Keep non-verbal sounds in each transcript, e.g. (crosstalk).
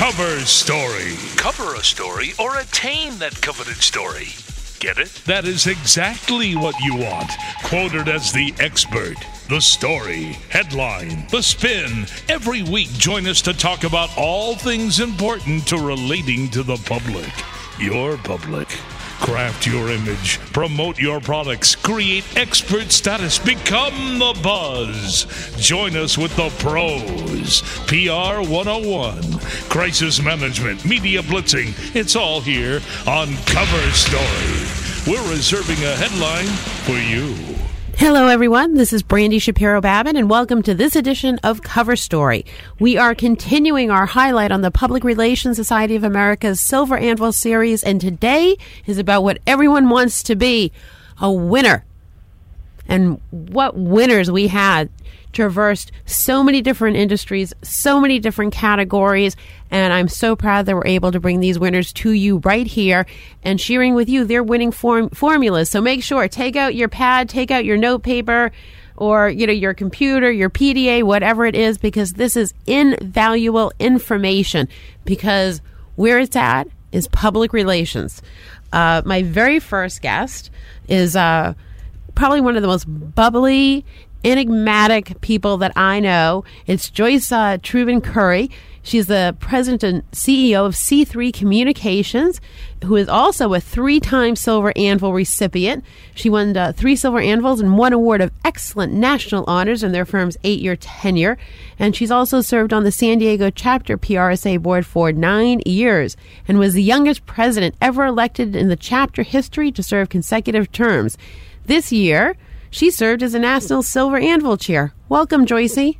cover story. Cover a story or attain that coveted story. Get it? That is exactly what you want. Quoted as the expert. The story, headline, the spin. Every week, join us to talk about all things important to relating to the public. Your public. Craft your image, promote your products, create expert status, become the buzz. Join us with the pros. PR 101, crisis management, media blitzing. It's all here on Cover Story. We're reserving a headline for you. Hello, everyone. This is Brandy Shapiro Babin, and welcome to this edition of Cover Story. We are continuing our highlight on the Public Relations Society of America's Silver Anvil series, and today is about what everyone wants to be a winner. And what winners we had traversed so many different industries, so many different categories, and I'm so proud that we're able to bring these winners to you right here and sharing with you their winning form- formulas. So make sure take out your pad, take out your note paper or you know your computer, your PDA, whatever it is because this is invaluable information because where it's at is public relations. Uh, my very first guest is uh, probably one of the most bubbly enigmatic people that I know. It's Joyce uh, Curry. She's the president and CEO of C3 Communications, who is also a three time Silver Anvil recipient. She won uh, three Silver Anvils and one award of excellent national honors in their firm's eight year tenure. And she's also served on the San Diego chapter PRSA board for nine years and was the youngest president ever elected in the chapter history to serve consecutive terms. This year, she served as a National Silver Anvil Chair. Welcome, Joycey.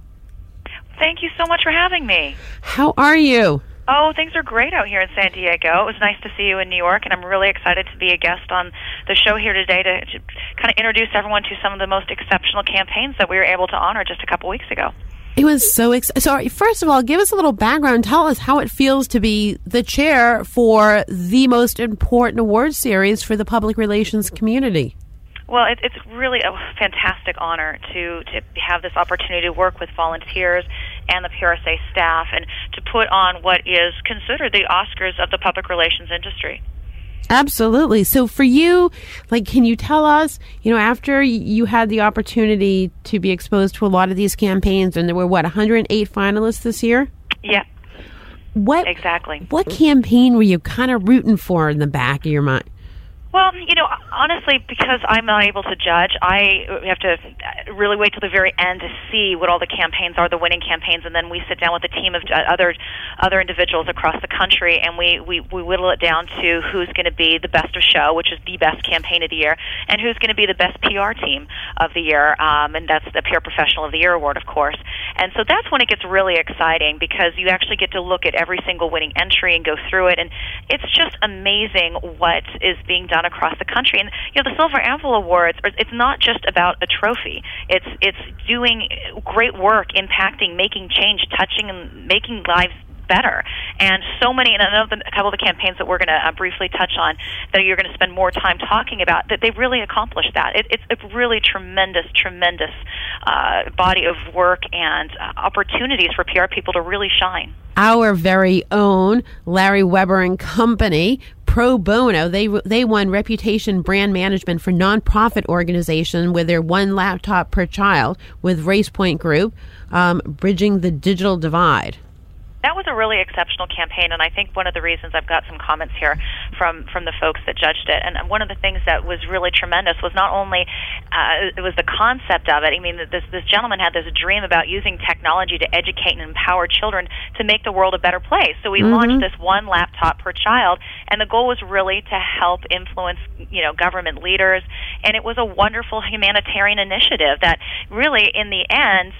Thank you so much for having me. How are you? Oh, things are great out here in San Diego. It was nice to see you in New York, and I'm really excited to be a guest on the show here today to, to kind of introduce everyone to some of the most exceptional campaigns that we were able to honor just a couple weeks ago. It was so exciting. So, first of all, give us a little background. Tell us how it feels to be the chair for the most important award series for the public relations community. Well, it, it's really a fantastic honor to to have this opportunity to work with volunteers and the PRSA staff, and to put on what is considered the Oscars of the public relations industry. Absolutely. So for you, like, can you tell us, you know, after you had the opportunity to be exposed to a lot of these campaigns, and there were what 108 finalists this year? Yeah. What exactly? What campaign were you kind of rooting for in the back of your mind? Well, you know, honestly, because I'm not able to judge, I have to really wait till the very end to see what all the campaigns are, the winning campaigns, and then we sit down with a team of other other individuals across the country, and we we, we whittle it down to who's going to be the best of show, which is the best campaign of the year, and who's going to be the best PR team of the year, um, and that's the PR Professional of the Year award, of course. And so that's when it gets really exciting because you actually get to look at every single winning entry and go through it, and it's just amazing what is being done across the country. And you know, the Silver Anvil Awards, it's not just about a trophy. It's it's doing great work, impacting, making change, touching, and making lives better. And so many, and I know a couple of the campaigns that we're going to uh, briefly touch on that you're going to spend more time talking about, that they really accomplished that. It, it's a really tremendous, tremendous uh, body of work and uh, opportunities for PR people to really shine. Our very own Larry Weber and Company pro bono. They they won reputation brand management for nonprofit organization with their one laptop per child with RacePoint Group, um, bridging the digital divide that was a really exceptional campaign, and I think one of the reasons I've got some comments here from from the folks that judged it. And one of the things that was really tremendous was not only uh, it was the concept of it. I mean, this this gentleman had this dream about using technology to educate and empower children to make the world a better place. So we mm-hmm. launched this one laptop per child, and the goal was really to help influence you know government leaders, and it was a wonderful humanitarian initiative that really, in the end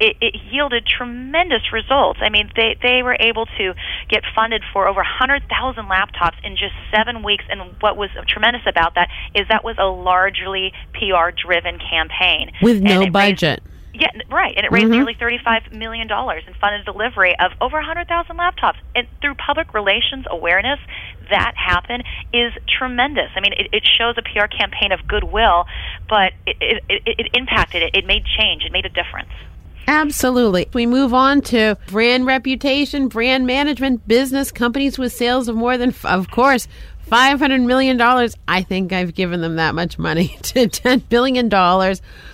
it, it yielded tremendous results. I mean, they they were able to get funded for over 100,000 laptops in just seven weeks. And what was tremendous about that is that was a largely PR driven campaign with no budget. Raised, yeah, right, and it raised mm-hmm. nearly thirty-five million dollars and funded delivery of over hundred thousand laptops. And through public relations awareness, that happen is tremendous. I mean, it, it shows a PR campaign of goodwill, but it, it, it, it impacted it. It made change. It made a difference. Absolutely. We move on to brand reputation, brand management, business companies with sales of more than, of course, $500 million. I think I've given them that much money (laughs) to $10 billion.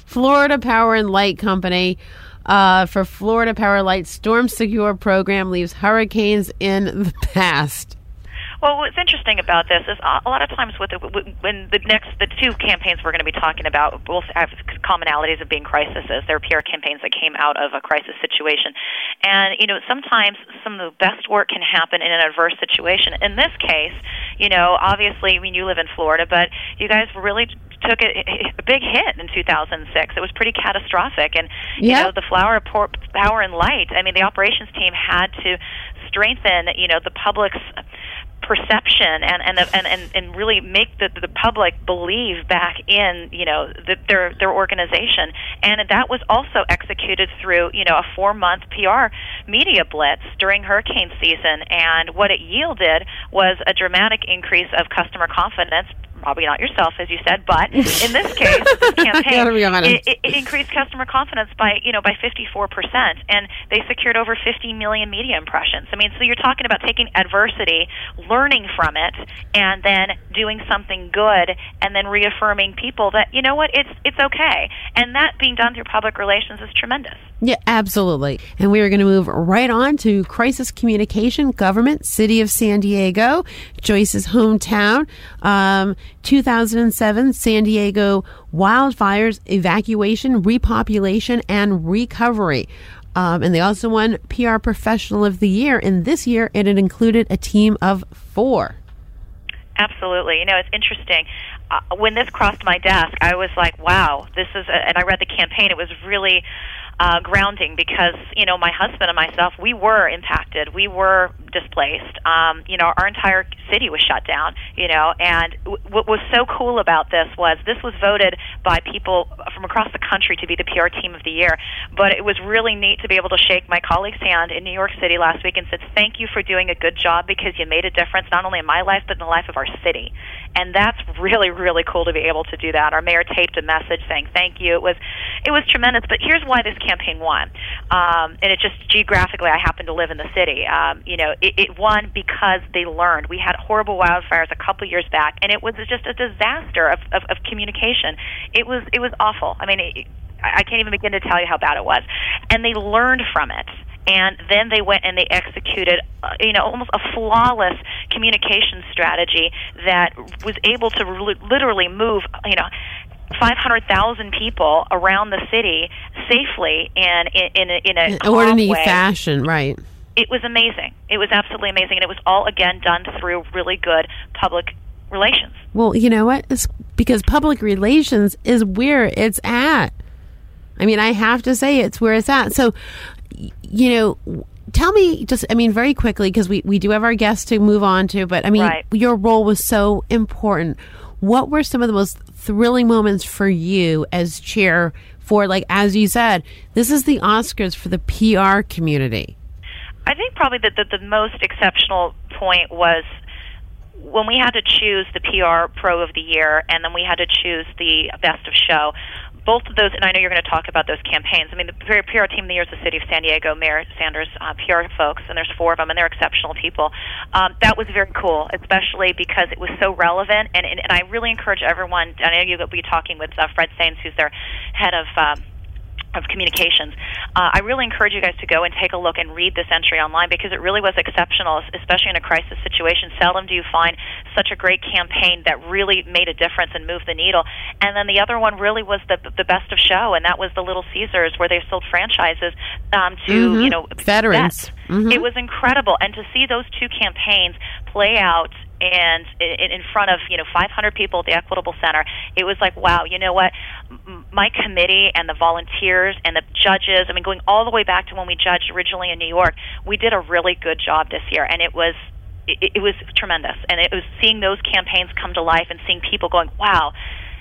Florida Power and Light Company. Uh, for Florida Power Light Storm Secure program leaves hurricanes in the (laughs) past. Well, what's interesting about this is a lot of times with the, when the next the two campaigns we're going to be talking about both have commonalities of being crises. They're PR campaigns that came out of a crisis situation, and you know sometimes some of the best work can happen in an adverse situation. In this case, you know obviously I mean you live in Florida, but you guys really took a, a big hit in 2006. It was pretty catastrophic, and you Yep. know the Florida Power and Light. I mean, the operations team had to strengthen, you know, the public's perception and and and and, and really make the the public believe back in you know the, their their organization. And that was also executed through you know a four month PR media blitz during hurricane season. And what it yielded was a dramatic increase of customer confidence probably not yourself as you said but (laughs) in this case this (laughs) campaign it, it, it increased customer confidence by you know by 54 percent, and they secured over 50 million media impressions. I mean, so you're talking about taking adversity, learning from it, and then doing something good, and then reaffirming people that you know what it's it's okay, and that being done through public relations is tremendous. Yeah, absolutely. And we are going to move right on to crisis communication, government, city of San Diego, Joyce's hometown. Um, 2007, San Diego wildfires, evacuation, repopulation, and recovery. Um, and they also won PR Professional of the Year. And this year, and it included a team of four. Absolutely. You know, it's interesting. Uh, when this crossed my desk, I was like, wow, this is, a, and I read the campaign. It was really uh, grounding because, you know, my husband and myself, we were impacted. We were displaced. Um, you know, our entire city was shut down, you know, and w- what was so cool about this was this was voted by people from across the country to be the PR team of the year. But it was really neat to be able to shake my colleague's hand in New York City last week and said, thank you for doing a good job because you made a difference not only in my life but in the life of our city. And that's really, really cool to be able to do that. Our mayor taped a message saying thank you. It was, it was tremendous. But here's why this campaign won. Um, and it just geographically, I happen to live in the city. Um, you know, it, it won because they learned. We had horrible wildfires a couple years back, and it was just a disaster of, of, of communication. It was, it was awful. I mean, it, I can't even begin to tell you how bad it was. And they learned from it and then they went and they executed uh, you know almost a flawless communication strategy that was able to li- literally move you know 500,000 people around the city safely and in in a, in a orderly fashion, right. It was amazing. It was absolutely amazing and it was all again done through really good public relations. Well, you know what? It's because public relations is where it's at. I mean, I have to say it's where it's at. So, you know, tell me just, I mean, very quickly, because we, we do have our guests to move on to, but I mean, Right. your role was so important. What were some of the most thrilling moments for you as chair for, like, as you said, this is the Oscars for the PR community? I think probably that the, the most exceptional point was when we had to choose the PR Pro of the Year and then we had to choose the Best of Show. Both of those, and I know you're going to talk about those campaigns. I mean, the PR team of the year is the City of San Diego, Mayor Sanders uh, PR folks, and there's four of them, and they're exceptional people. Um, that was very cool, especially because it was so relevant, and, and, and I really encourage everyone. I know you'll be talking with uh, Fred Sainz, who's their head of. Um, of communications. Uh, I really encourage you guys to go and take a look and read this entry online because it really was exceptional, especially in a crisis situation. Seldom do you find such a great campaign that really made a difference and moved the needle. And then the other one really was the the best of show, and that was the Little Caesars, where they sold franchises um, to Mhm. you know Veterans. Mhm. It was incredible, and to see those two campaigns play out and in, front of you know 500 people at the Equitable Center, it was like, wow, you know what? My committee and the volunteers and the judges. I mean, going all the way back to when we judged originally in New York, we did a really good job this year, and it was. It, it was tremendous, and it was seeing those campaigns come to life and seeing people going, "Wow,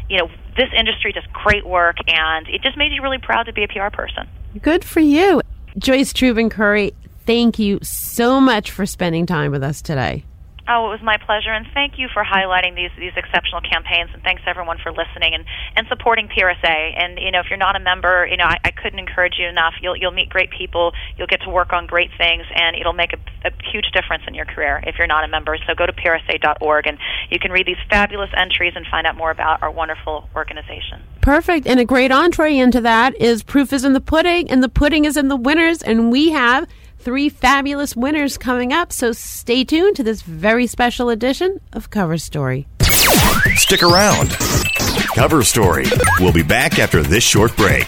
you know, this industry does great work," and it just made you really proud to be a PR person. Good for you. Joyce Truben Curry, thank you so much for spending time with us today. Oh, it was my pleasure, and thank you for highlighting these these exceptional campaigns, and thanks everyone for listening and, and supporting PRSA. And you know, if you're not a member, you know, I, I couldn't encourage you enough. You'll you'll meet great people, you'll get to work on great things, and it'll make a, a huge difference in your career if you're not a member. So go to PRSA.org, and you can read these fabulous entries and find out more about our wonderful organization. Perfect, and a great entree into that is proof is in the pudding, and the pudding is in the winners, and we have three fabulous winners coming up, so stay tuned to this very special edition of Cover Story. Stick around. Cover Story. We'll be back after this short break.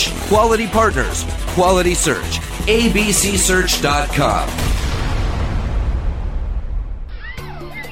Quality partners, quality search. ABCSearch.com.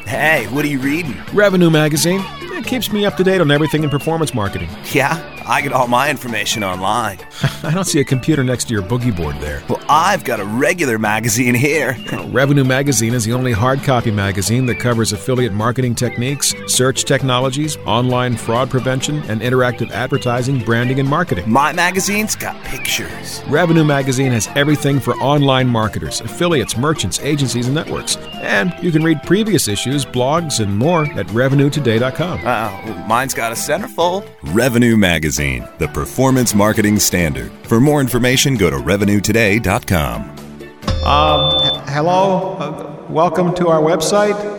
Hey, what are you reading? Revenue Magazine. It keeps me up to date on everything in performance marketing. Yeah, I get all my information online. (laughs) I don't see a computer next to your boogie board there. Well, I've got a regular magazine here. (laughs) Revenue Magazine is the only hard copy magazine that covers affiliate marketing techniques, search technologies, online fraud prevention, and interactive advertising, branding, and marketing. My magazine's got pictures. Revenue Magazine has everything for online marketers, affiliates, merchants, agencies, and networks. And you can read previous issues, blogs, and more at revenuetoday.com. Uh, mine's got a centerfold. Revenue Magazine, the performance marketing standard. For more information, go to revenuetoday.com. Um, hello? Uh, welcome to our website.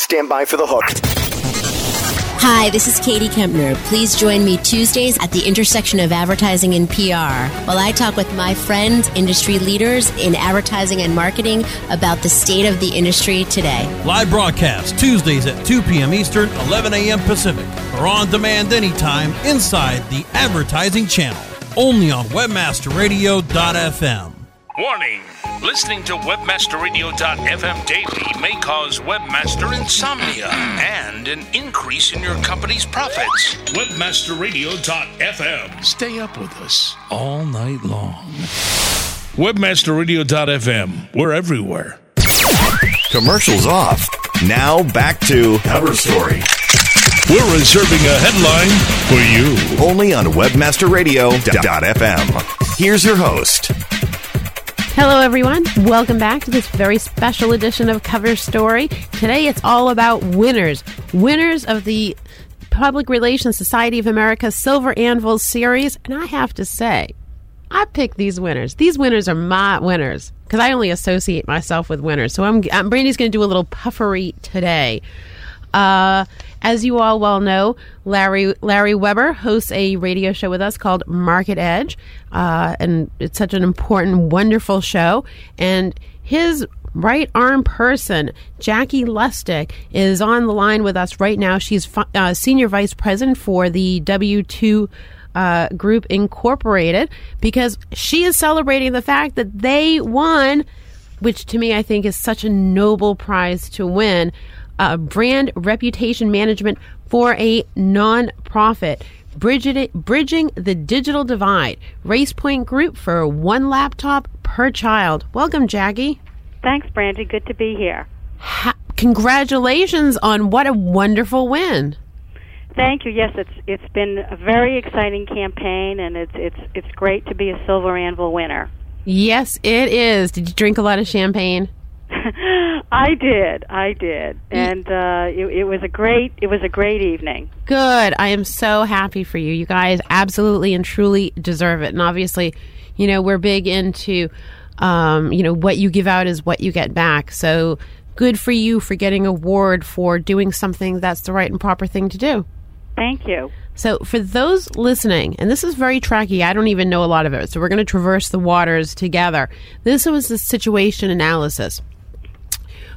Stand by for the hook. Hi, this is Katie Kempner. Please join me Tuesdays at the intersection of advertising and PR while I talk with my friends, industry leaders in advertising and marketing about the state of the industry today. Live broadcast Tuesdays at 2 p.m. Eastern, 11 a.m. Pacific, or on demand anytime inside the advertising channel. Only on WebmasterRadio.fm. Warning listening to WebmasterRadio.fm daily may cause webmaster insomnia and an increase in your company's profits. WebmasterRadio.fm. Stay up with us all night long. WebmasterRadio.fm. We're everywhere. Commercials off. Now back to Cover Story. We're reserving a headline for you. Only on WebmasterRadio.fm. Here's your host. Hello, everyone. Welcome back to this very special edition of Cover Story. Today, it's all about winners. Winners of the Public Relations Society of America Silver Anvil Series. And I have to say, I picked these winners. These winners are my winners because I only associate myself with winners. So I'm, I'm Brandy's going to do a little puffery today. Uh, as you all well know, Larry Larry Weber hosts a radio show with us called Market Edge, uh, and it's such an important, wonderful show. And his right arm person, Jackie Lustig, is on the line with us right now. She's fi- uh, senior vice president for the W two uh, Group Incorporated because she is celebrating the fact that they won, which to me I think is such a noble prize to win. Uh, brand reputation management for a non-profit bridging, bridging the digital divide race point group for one laptop per child welcome jackie Thanks, Brandy. Good to be here. ha- congratulations on what a wonderful win Thank you. Yes, it's it's been a very exciting campaign, and it's it's it's great to be a Silver Anvil winner. yes it is did you drink a lot of champagne (laughs) I did, I did, and uh, it, it was a great it was a great evening. Good. I am so happy for you. You guys absolutely and truly deserve it. And obviously, you know, we're big into um, you know, what you give out is what you get back. So good for you for getting a award for doing something that's the right and proper thing to do. Thank you. So, for those listening, and this is very tracky, I don't even know a lot of it, so we're going to traverse the waters together. This was the situation analysis.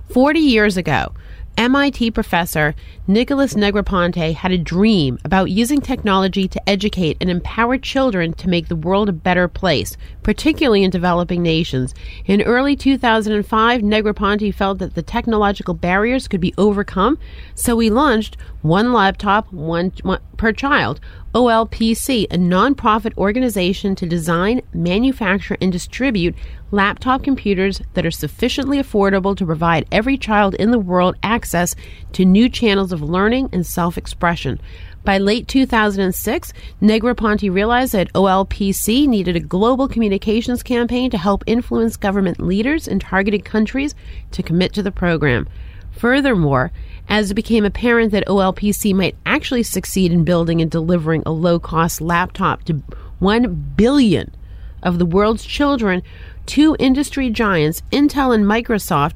40 years ago, MIT professor Nicholas Negroponte had a dream about using technology to educate and empower children to make the world a better place, particularly in developing nations. In early 2005, Negroponte felt that the technological barriers could be overcome, so he launched One Laptop, One, one Per Child, OLPC, a nonprofit organization to design, manufacture, and distribute laptop computers that are sufficiently affordable to provide every child in the world access to new channels of learning and self expression. By late 2006, Negroponte realized that OLPC needed a global communications campaign to help influence government leaders in targeted countries to commit to the program. Furthermore, as it became apparent that OLPC might actually succeed in building and delivering a low cost laptop to 1 billion of the world's children, two industry giants, Intel and Microsoft,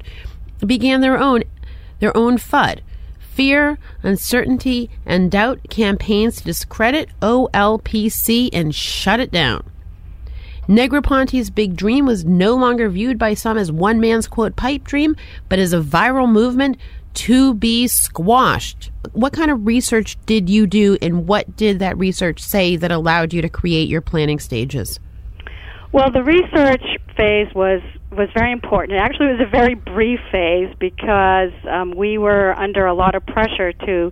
began their own their own FUD, fear, uncertainty, and doubt campaigns to discredit OLPC and shut it down. Negroponte's big dream was no longer viewed by some as one man's quote pipe dream, but as a viral movement to be squashed. What kind of research did you do, and what did that research say that allowed you to create your planning stages? Well, the research phase was was very important. It actually was a very brief phase because um, we were under a lot of pressure to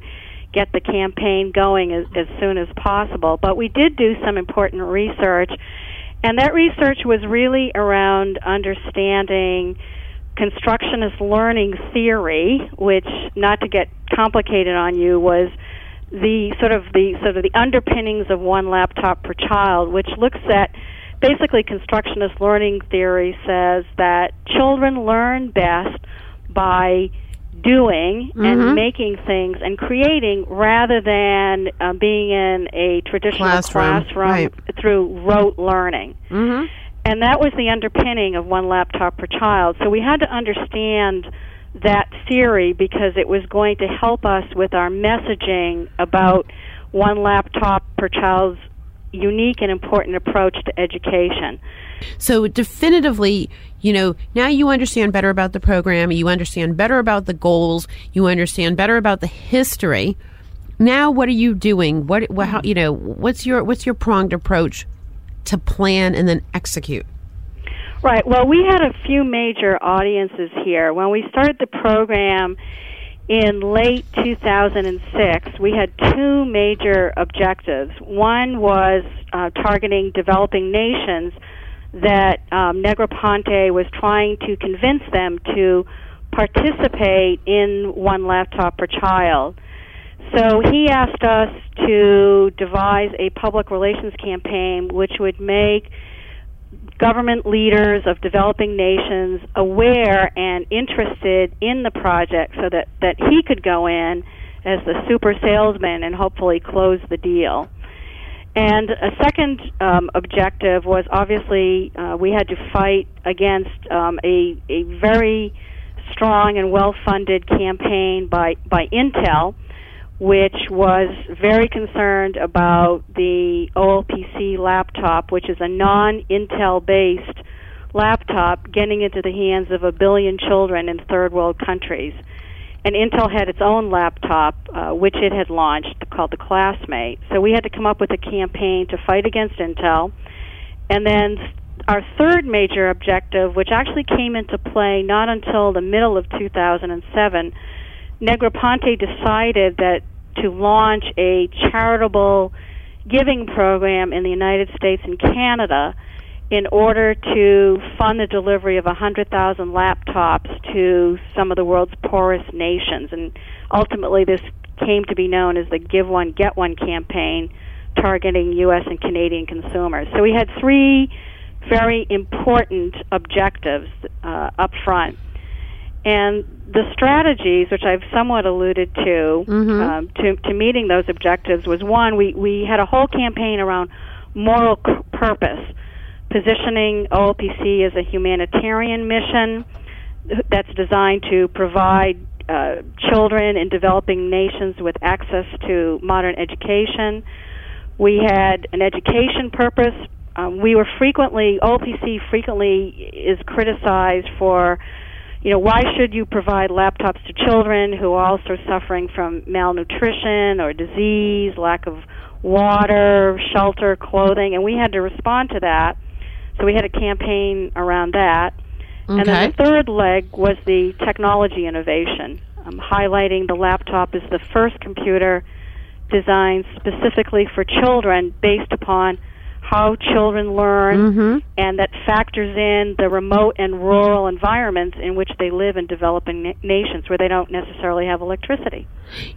get the campaign going as, as soon as possible. But we did do some important research and that research was really around understanding constructionist learning theory, which, not to get complicated on you, was the sort of the sort of the underpinnings of one laptop per child, which looks at basically constructionist learning theory says that children learn best by doing mm-hmm. and making things and creating rather than uh, being in a traditional classroom, classroom right. through rote learning. Mm-hmm. And that was the underpinning of one laptop per child. So we had to understand that theory because it was going to help us with our messaging about one laptop per child's unique and important approach to education. So, definitively, you know, now you understand better about the program, you understand better about the goals, you understand better about the history. Now, what are you doing? What, what how, you know, what's your what's your pronged approach to plan and then execute? Right. Well, we had a few major audiences here when we started the program in late 2006, we had two major objectives. One was uh, targeting developing nations that um, Negroponte was trying to convince them to participate in one laptop per child. So he asked us to devise a public relations campaign which would make government leaders of developing nations aware and interested in the project so that, that he could go in as the super salesman and hopefully close the deal. And a second um, objective was obviously uh, we had to fight against um, a, a very strong and well funded campaign by, by Intel which was very concerned about the OLPC laptop, which is a non Intel based laptop getting into the hands of a billion children in third world countries. And Intel had its own laptop, uh, which it had launched, called the Classmate. So we had to come up with a campaign to fight against Intel. And then our third major objective, which actually came into play not until the middle of 2007, Negroponte decided that to launch a charitable giving program in the United States and Canada in order to fund the delivery of 100,000 laptops to some of the world's poorest nations. And ultimately, this came to be known as the Give One, Get One campaign targeting U.S. and Canadian consumers. So we had three very important objectives uh, up front. And the strategies, which I've somewhat alluded to, mm-hmm. um, to, to meeting those objectives, was one, we, we had a whole campaign around moral c- purpose, positioning OLPC as a humanitarian mission that's designed to provide uh, children in developing nations with access to modern education. We had an education purpose. Um, we were frequently, OLPC frequently is criticized for, you know, why should you provide laptops to children who are also suffering from malnutrition or disease, lack of water, shelter, clothing, and we had to respond to that. So we had a campaign around that. Okay. And then the third leg was the technology innovation, um, highlighting the laptop as the first computer designed specifically for children based upon how children learn mm-hmm. and that factors in the remote and rural environments in which they live in developing na- nations where they don't necessarily have electricity.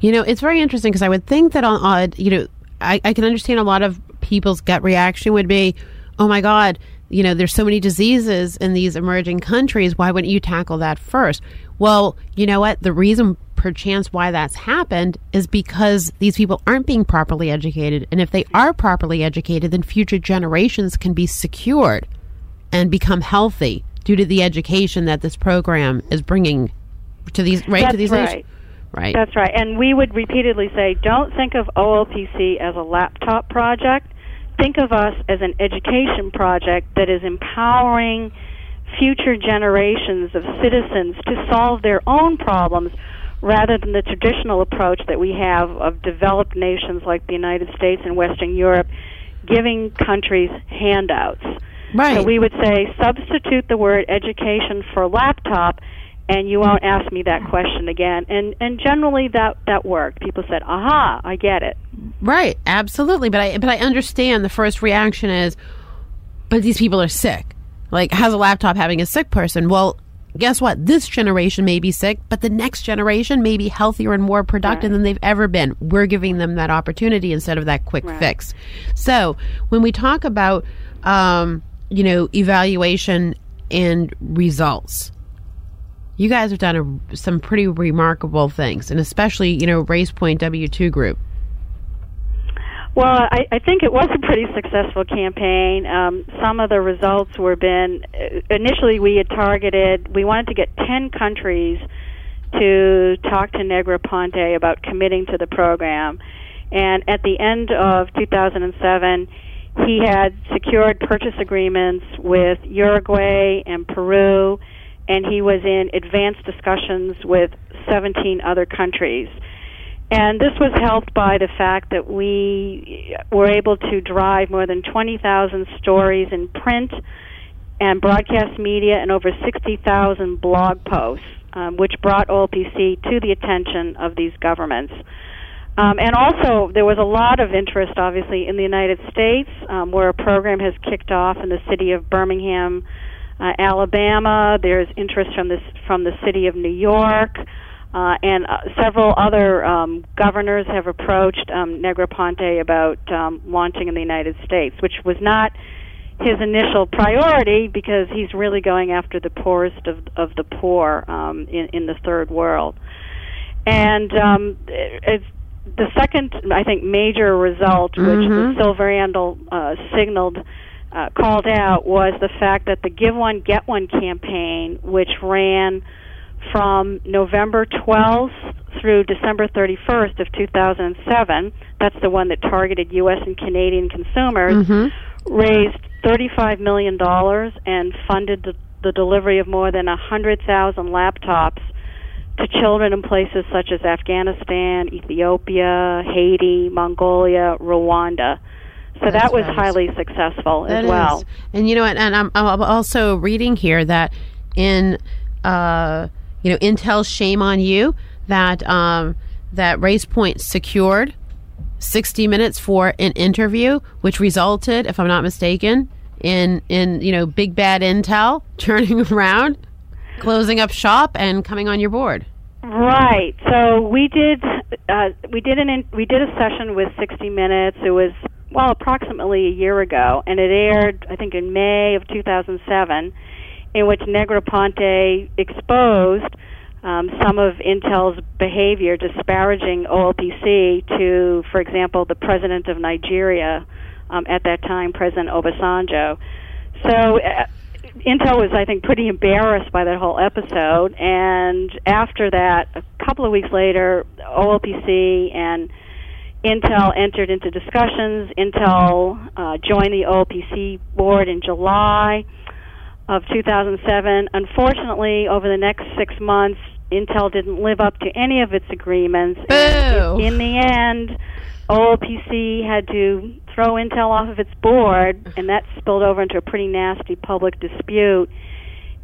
You know, it's very interesting because I would think that on, uh, you know, I, I can understand a lot of people's gut reaction would be, oh my God, you know, there's so many diseases in these emerging countries. Why wouldn't you tackle that first? Well, you know what? The reason, perchance, why that's happened is because these people aren't being properly educated. And if they are properly educated, then future generations can be secured and become healthy due to the education that this program is bringing to these right That's to these right. nations. Right. That's right. And we would repeatedly say, don't think of OLPC as a laptop project. Think of us as an education project that is empowering future generations of citizens to solve their own problems rather than the traditional approach that we have of developed nations like the United States and Western Europe giving countries handouts. Right. So we would say substitute the word education for laptop and you won't ask me that question again. And and generally that that worked. People said, "Aha, I get it." Right, absolutely. But I but I understand the first reaction is, but these people are sick. Like, how's a laptop having a sick person? Well, guess what? This generation may be sick, but the next generation may be healthier and more productive right. than they've ever been. We're giving them that opportunity instead of that quick right. fix. So when we talk about, um, you know, evaluation and results you guys have done a, some pretty remarkable things, and especially, you know, Race Point W2 Group. Well, I, I think it was a pretty successful campaign. Um, some of the results were been uh, initially we had targeted. We wanted to get ten countries to talk to Negroponte about committing to the program, and at the end of 2007, he had secured purchase agreements with Uruguay and Peru and he was in advanced discussions with 17 other countries. And this was helped by the fact that we were able to drive more than 20,000 stories in print and broadcast media and over 60,000 blog posts, um, which brought OLPC to the attention of these governments. Um, and also, there was a lot of interest, obviously, in the United States, um, where a program has kicked off in the city of Birmingham, uh, Alabama. There's interest from this from the city of New York, uh, and uh, several other um, governors have approached um, Negroponte about um, launching in the United States, which was not his initial priority because he's really going after the poorest of of the poor um, in in the third world. And um, it's the second, I think, major result, which mm-hmm. the Silver Anvil uh, signaled uh, called out was the fact that the Give One Get One campaign, which ran from November 12th through December 31st of 2007, that's the one that targeted U.S. and Canadian consumers, mm-hmm. raised $35 million and funded the, the delivery of more than 100,000 laptops to children in places such as Afghanistan, Ethiopia, Haiti, Mongolia, Rwanda. So that was highly successful that as well. Is. And you know, and, and I'm, I'm, also reading here that in uh, you know Intel's shame on you that um, that RacePoint secured 60 minutes for an interview, which resulted, if I'm not mistaken, in in you know big bad Intel (laughs) turning around, closing up shop, and coming on your board. Right. So we did uh, we did an in, we did a session with 60 Minutes. It was well, approximately a year ago, and it aired, I think, in May of 2007, in which Negroponte exposed um, some of Intel's behavior disparaging OLPC to, for example, the president of Nigeria um, at that time, President Obasanjo. so uh, Intel was, I think, pretty embarrassed by that whole episode. And after that, a couple of weeks later, OLPC and Intel entered into discussions. Intel uh, joined the OLPC board in July of 2007. Unfortunately, over the next six months, Intel didn't live up to any of its agreements. Boo. In the end, OLPC had to throw Intel off of its board, and that spilled over into a pretty nasty public dispute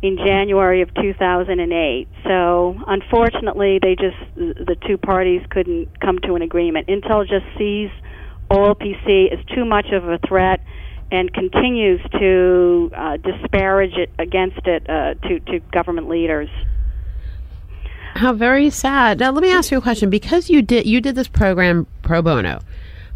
in January of 2008. So, unfortunately, they just the two parties couldn't come to an agreement. Intel just sees OLPC as too much of a threat and continues to uh, disparage it against it uh, to to government leaders. How very sad. Now, let me ask you a question. Because you did you did this program pro bono,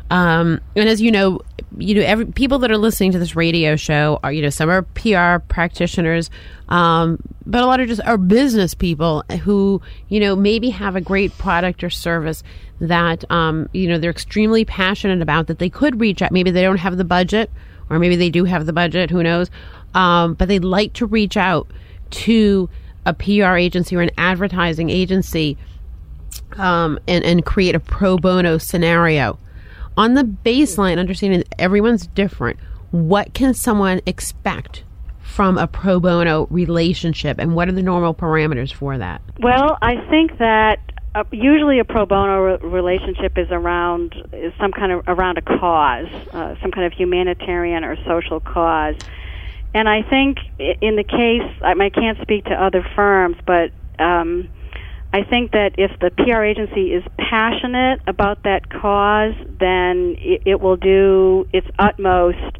um, and as you know, you know every people that are listening to this radio show are you know some are PR practitioners, um, but a lot of just are business people who you know maybe have a great product or service that um, you know they're extremely passionate about that they could reach out. Maybe they don't have the budget, or maybe they do have the budget. Who knows? Um, but they'd like to reach out to a PR agency or an advertising agency um, and, and create a pro bono scenario. On the baseline, understanding that everyone's different, what can someone expect from a pro bono relationship and what are the normal parameters for that? Well, I think that uh, usually a pro bono re- relationship is around is some kind of around a cause, uh, some kind of humanitarian or social cause. And I think in the case, I can't speak to other firms, but um, I think that if the PR agency is passionate about that cause, then it, it will do its utmost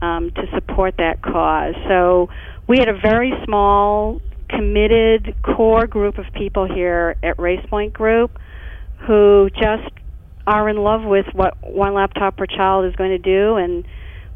um, to support that cause. So we had a very small, committed core group of people here at RacePoint Group who just are in love with what one laptop per child is going to do and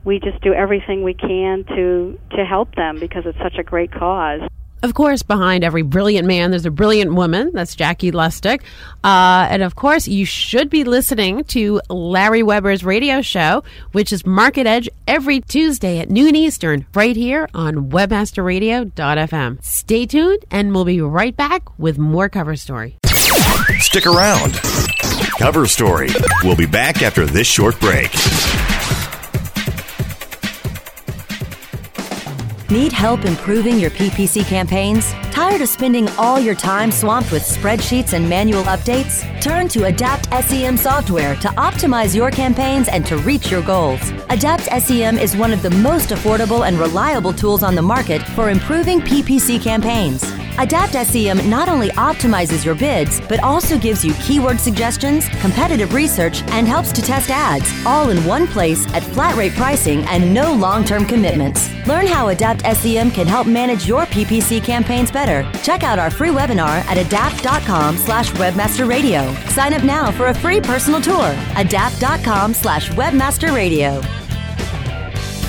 we just do everything we can to to help them because it's such a great cause. Of course, behind every brilliant man, there's a brilliant woman. That's Jackie Lustig. Uh, and of course, you should be listening to Larry Weber's radio show, which is Market Edge every Tuesday at noon Eastern, right here on webmasterradio.fm. Stay tuned, and we'll be right back with more cover story. Stick around. Cover story. We'll be back after this short break. Need help improving your PPC campaigns? Tired of spending all your time swamped with spreadsheets and manual updates? Turn to Adapt SEM software to optimize your campaigns and to reach your goals. Adapt SEM is one of the most affordable and reliable tools on the market for improving PPC campaigns. Adapt SEM not only optimizes your bids, but also gives you keyword suggestions, competitive research, and helps to test ads, all in one place at flat rate pricing and no long term commitments. Learn how Adapt SEM can help manage your PPC campaigns better. Check out our free webinar at adapt.com slash webmasterradio. Sign up now for a free personal tour. Adapt.com slash webmasterradio.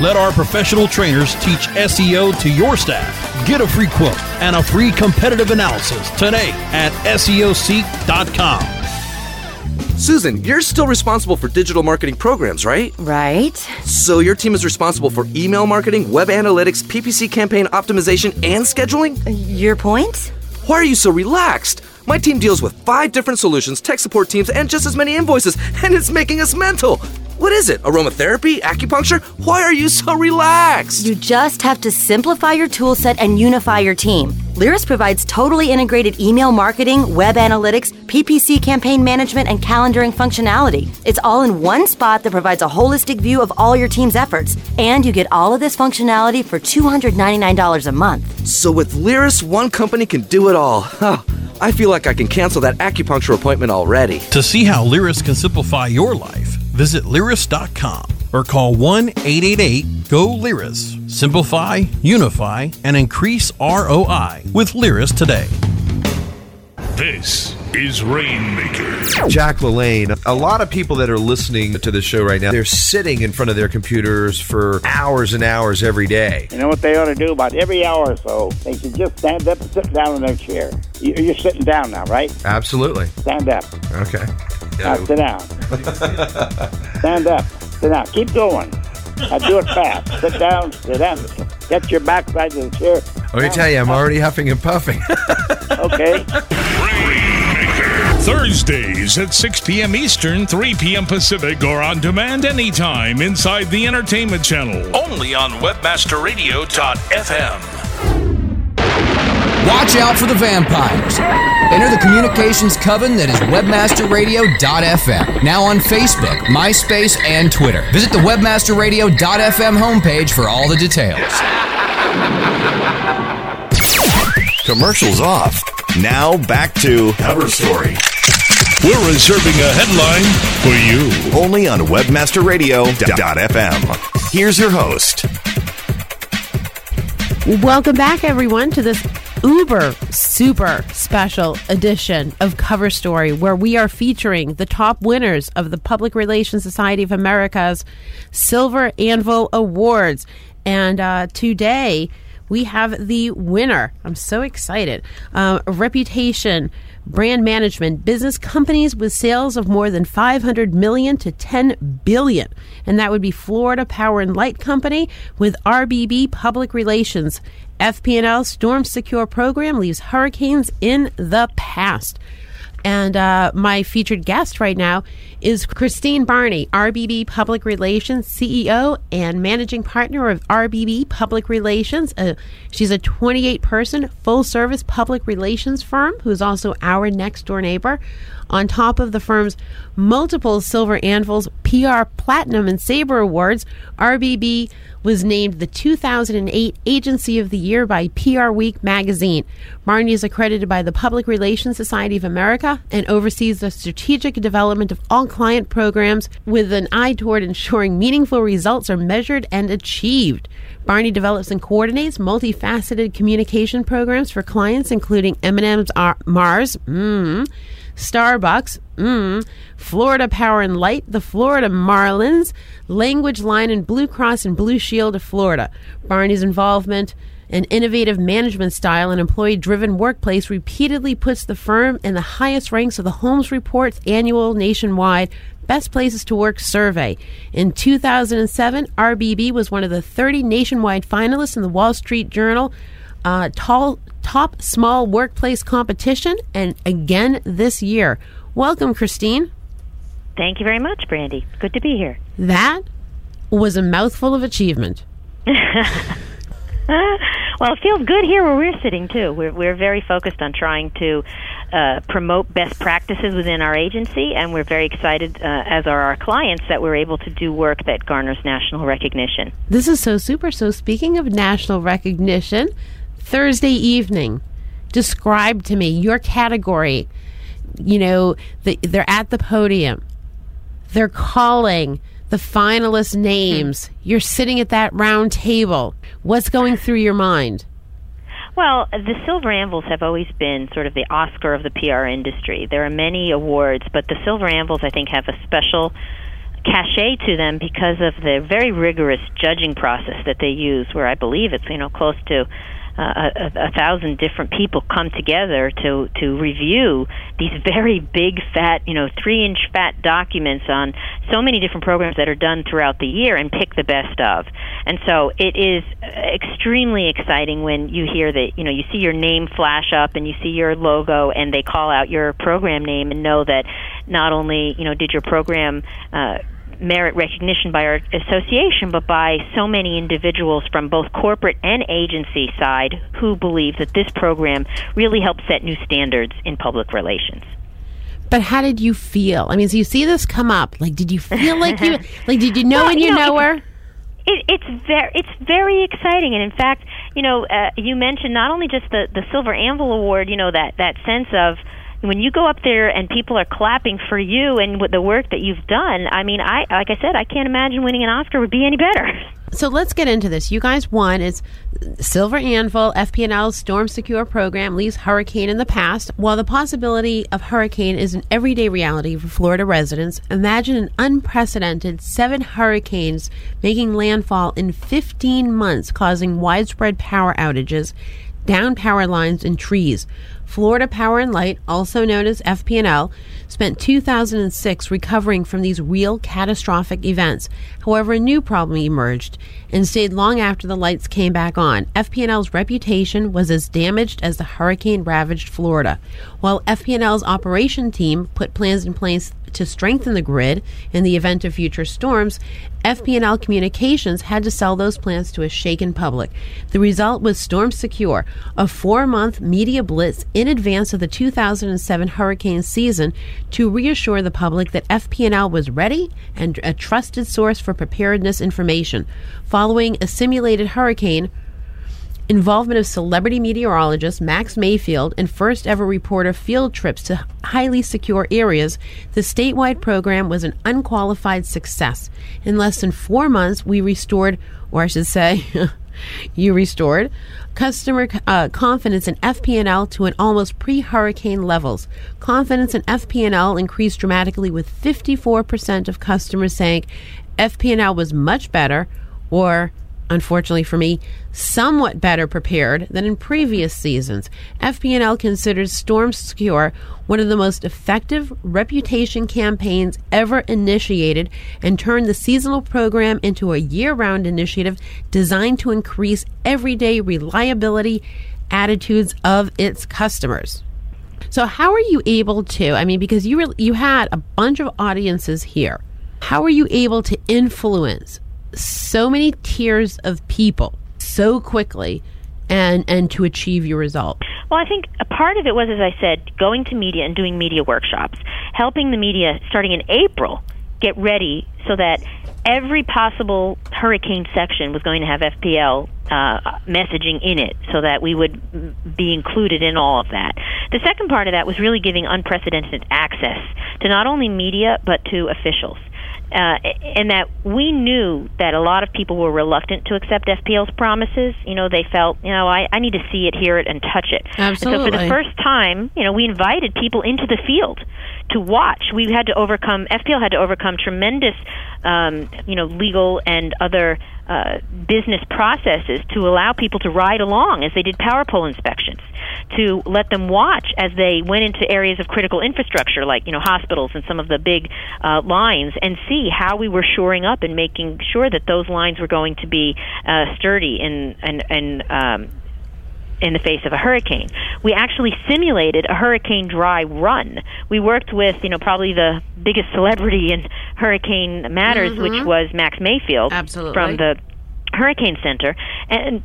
Let our professional trainers teach SEO to your staff. Get a free quote and a free competitive analysis today at SEOseek.com. Susan, you're still responsible for digital marketing programs, right? Right. So your team is responsible for email marketing, web analytics, PPC campaign optimization, and scheduling? Uh, your point? Why are you so relaxed? My team deals with five different solutions, tech support teams, and just as many invoices, (laughs) and it's making us mental. What is it? Aromatherapy? Acupuncture? Why are you so relaxed? You just have to simplify your toolset and unify your team. Lyris provides totally integrated email marketing, web analytics, PPC campaign management, and calendaring functionality. It's all in one spot that provides a holistic view of all your team's efforts. And you get all of this functionality for $299 a month. So with Lyris, one company can do it all. (laughs) I feel like I can cancel that acupuncture appointment already. To see how Lyris can simplify your life, visit Lyris.com or call 1 888 GO Lyris. Simplify, unify, and increase ROI with Lyris today. This is Rainmaker. Jack LaLanne. A lot of people that are listening to the show right now, they're sitting in front of their computers for hours and hours every day. You know what they ought to do about every hour or so? They should just stand up and sit down in their chair. You- You're sitting down now, right? Absolutely. Stand up. Okay. Now sit down. Stand up. Sit down. Keep going. Now do it fast. Sit down. Sit down. Get your backside to the chair. Let me tell you, I'm already huffing and puffing. (laughs) Okay. Thursdays at 6 p.m. Eastern, 3 p.m. Pacific, or on demand anytime inside the entertainment channel. Only on webmasterradio.fm. Watch out for the vampires. Enter the communications coven that is webmasterradio.fm. Now on Facebook, MySpace, and Twitter. Visit the webmasterradio.fm homepage for all the details. Commercials off. Now back to Cover Story. We're reserving a headline for you. Only on webmasterradio.fm. Here's your host. Welcome back, everyone, to this uber super special edition of Cover Story, where we are featuring the top winners of the Public Relations Society of America's Silver Anvil Awards. And uh, today we have the winner. I'm so excited. Uh, reputation. Brand management, business companies with sales of more than 500 million to 10 billion. And that would be Florida Power and Light Company with RBB Public Relations. FP&L Storm Secure program leaves hurricanes in the past. And uh, my featured guest right now is Christine Barney, RBB Public Relations CEO and managing partner of RBB Public Relations. Uh, she's a 28 person full service public relations firm who's also our next door neighbor. On top of the firm's multiple Silver Anvils, PR Platinum, and Sabre Awards, RBB was named the 2008 Agency of the Year by PR Week magazine. Barney is accredited by the Public Relations Society of America and oversees the strategic development of all client programs with an eye toward ensuring meaningful results are measured and achieved. Barney develops and coordinates multifaceted communication programs for clients, including M&M's Mars, mm, Starbucks, mm, Florida Power and Light, the Florida Marlins, Language Line, and Blue Cross and Blue Shield of Florida. Barney's involvement an innovative management style and employee driven workplace repeatedly puts the firm in the highest ranks of the Holmes Report's annual nationwide Best Places to Work survey. In 2007, RBB was one of the 30 nationwide finalists in the Wall Street Journal uh, tall, Top Small Workplace Competition, and again this year. Welcome, Christine. Thank you very much, Brandy. Good to be here. That was a mouthful of achievement. (laughs) well, it feels good here where we're sitting too. We're we're very focused on trying to uh, promote best practices within our agency, and we're very excited, uh, as are our clients, that we're able to do work that garners national recognition. This is so super. So, speaking of national recognition, Thursday evening, describe to me your category. You know, the, they're at the podium. They're calling the finalist names. Hmm. You're sitting at that round table. What's going through your mind? Well, the Silver Anvils have always been sort of the Oscar of the PR industry. There are many awards, but the Silver Anvils, I think, have a special cachet to them because of the very rigorous judging process that they use, where I believe it's you know close to a, a thousand different people come together to to review these very big fat you know three inch fat documents on so many different programs that are done throughout the year and pick the best of. And so it is extremely exciting when you hear that you know you see your name flash up and you see your logo and they call out your program name and know that not only you know did your program uh, merit recognition by our association, but by so many individuals from both corporate and agency side who believe that this program really helps set new standards in public relations. But how did you feel? I mean, so you see this come up. Like, did you feel like you (laughs) like? Did you know well, when you, you know, know her? It, it's very it's very exciting, and in fact, you know, uh, you mentioned not only just the the Silver Anvil Award, you know, that that sense of when you go up there and people are clapping for you and with the work that you've done, I mean, I like I said, I can't imagine winning an Oscar would be any better. (laughs) So let's get into this. You guys won. It's Silver Anvil, FP&L's Storm Secure program leaves hurricane in the past. While the possibility of hurricane is an everyday reality for Florida residents, imagine an unprecedented seven hurricanes making landfall in 15 months, causing widespread power outages, down power lines, and trees. Florida Power and Light, also known as FP&L, spent 2006 recovering from these real catastrophic events. However, a new problem emerged and stayed long after the lights came back on. FP&L's reputation was as damaged as the hurricane ravaged Florida. While FP&L's operation team put plans in place to strengthen the grid in the event of future storms, FP&L Communications had to sell those plans to a shaken public. The result was Storm Secure, a four-month media blitz in advance of the 2007 hurricane season to reassure the public that FP&L was ready and a trusted source for preparedness information. Following a simulated hurricane, involvement of celebrity meteorologist Max Mayfield and first ever reporter field trips to highly secure areas, the statewide program was an unqualified success. In less than four months, we restored, or I should say, (laughs) you restored customer uh, confidence in FP&L to an almost pre-hurricane levels. Confidence in FP&L increased dramatically with 54% of customers saying FP&L was much better or unfortunately for me, somewhat better prepared than in previous seasons. FP&L considers Storm Secure one of the most effective reputation campaigns ever initiated and turned the seasonal program into a year-round initiative designed to increase everyday reliability attitudes of its customers. So how are you able to, I mean because you re- you had a bunch of audiences here. How are you able to influence so many tiers of people so quickly and and to achieve your result? Well, I think a part of it was, as I said, going to media and doing media workshops, helping the media starting in April get ready so that every possible hurricane section was going to have FPL uh, messaging in it so that we would be included in all of that. The second part of that was really giving unprecedented access to not only media but to officials uh, and that we knew that a lot of people were reluctant to accept FPL's promises. You know, they felt, you know, I, I need to see it, hear it, and touch it. Absolutely. And so for the first time, you know, we invited people into the field to watch. We had to overcome FPL had to overcome tremendous, um, you know, legal and other uh, business processes to allow people to ride along as they did power pole inspections, to let them watch as they went into areas of critical infrastructure like you know hospitals and some of the big uh, lines, and see how we were shoring up and making sure that those lines were going to be uh, sturdy and and and um, in the face of a hurricane. We actually simulated a hurricane dry run. We worked with, you know, probably the biggest celebrity in hurricane matters, Mhm. which was Max Mayfield Absolutely. from the Hurricane Center, and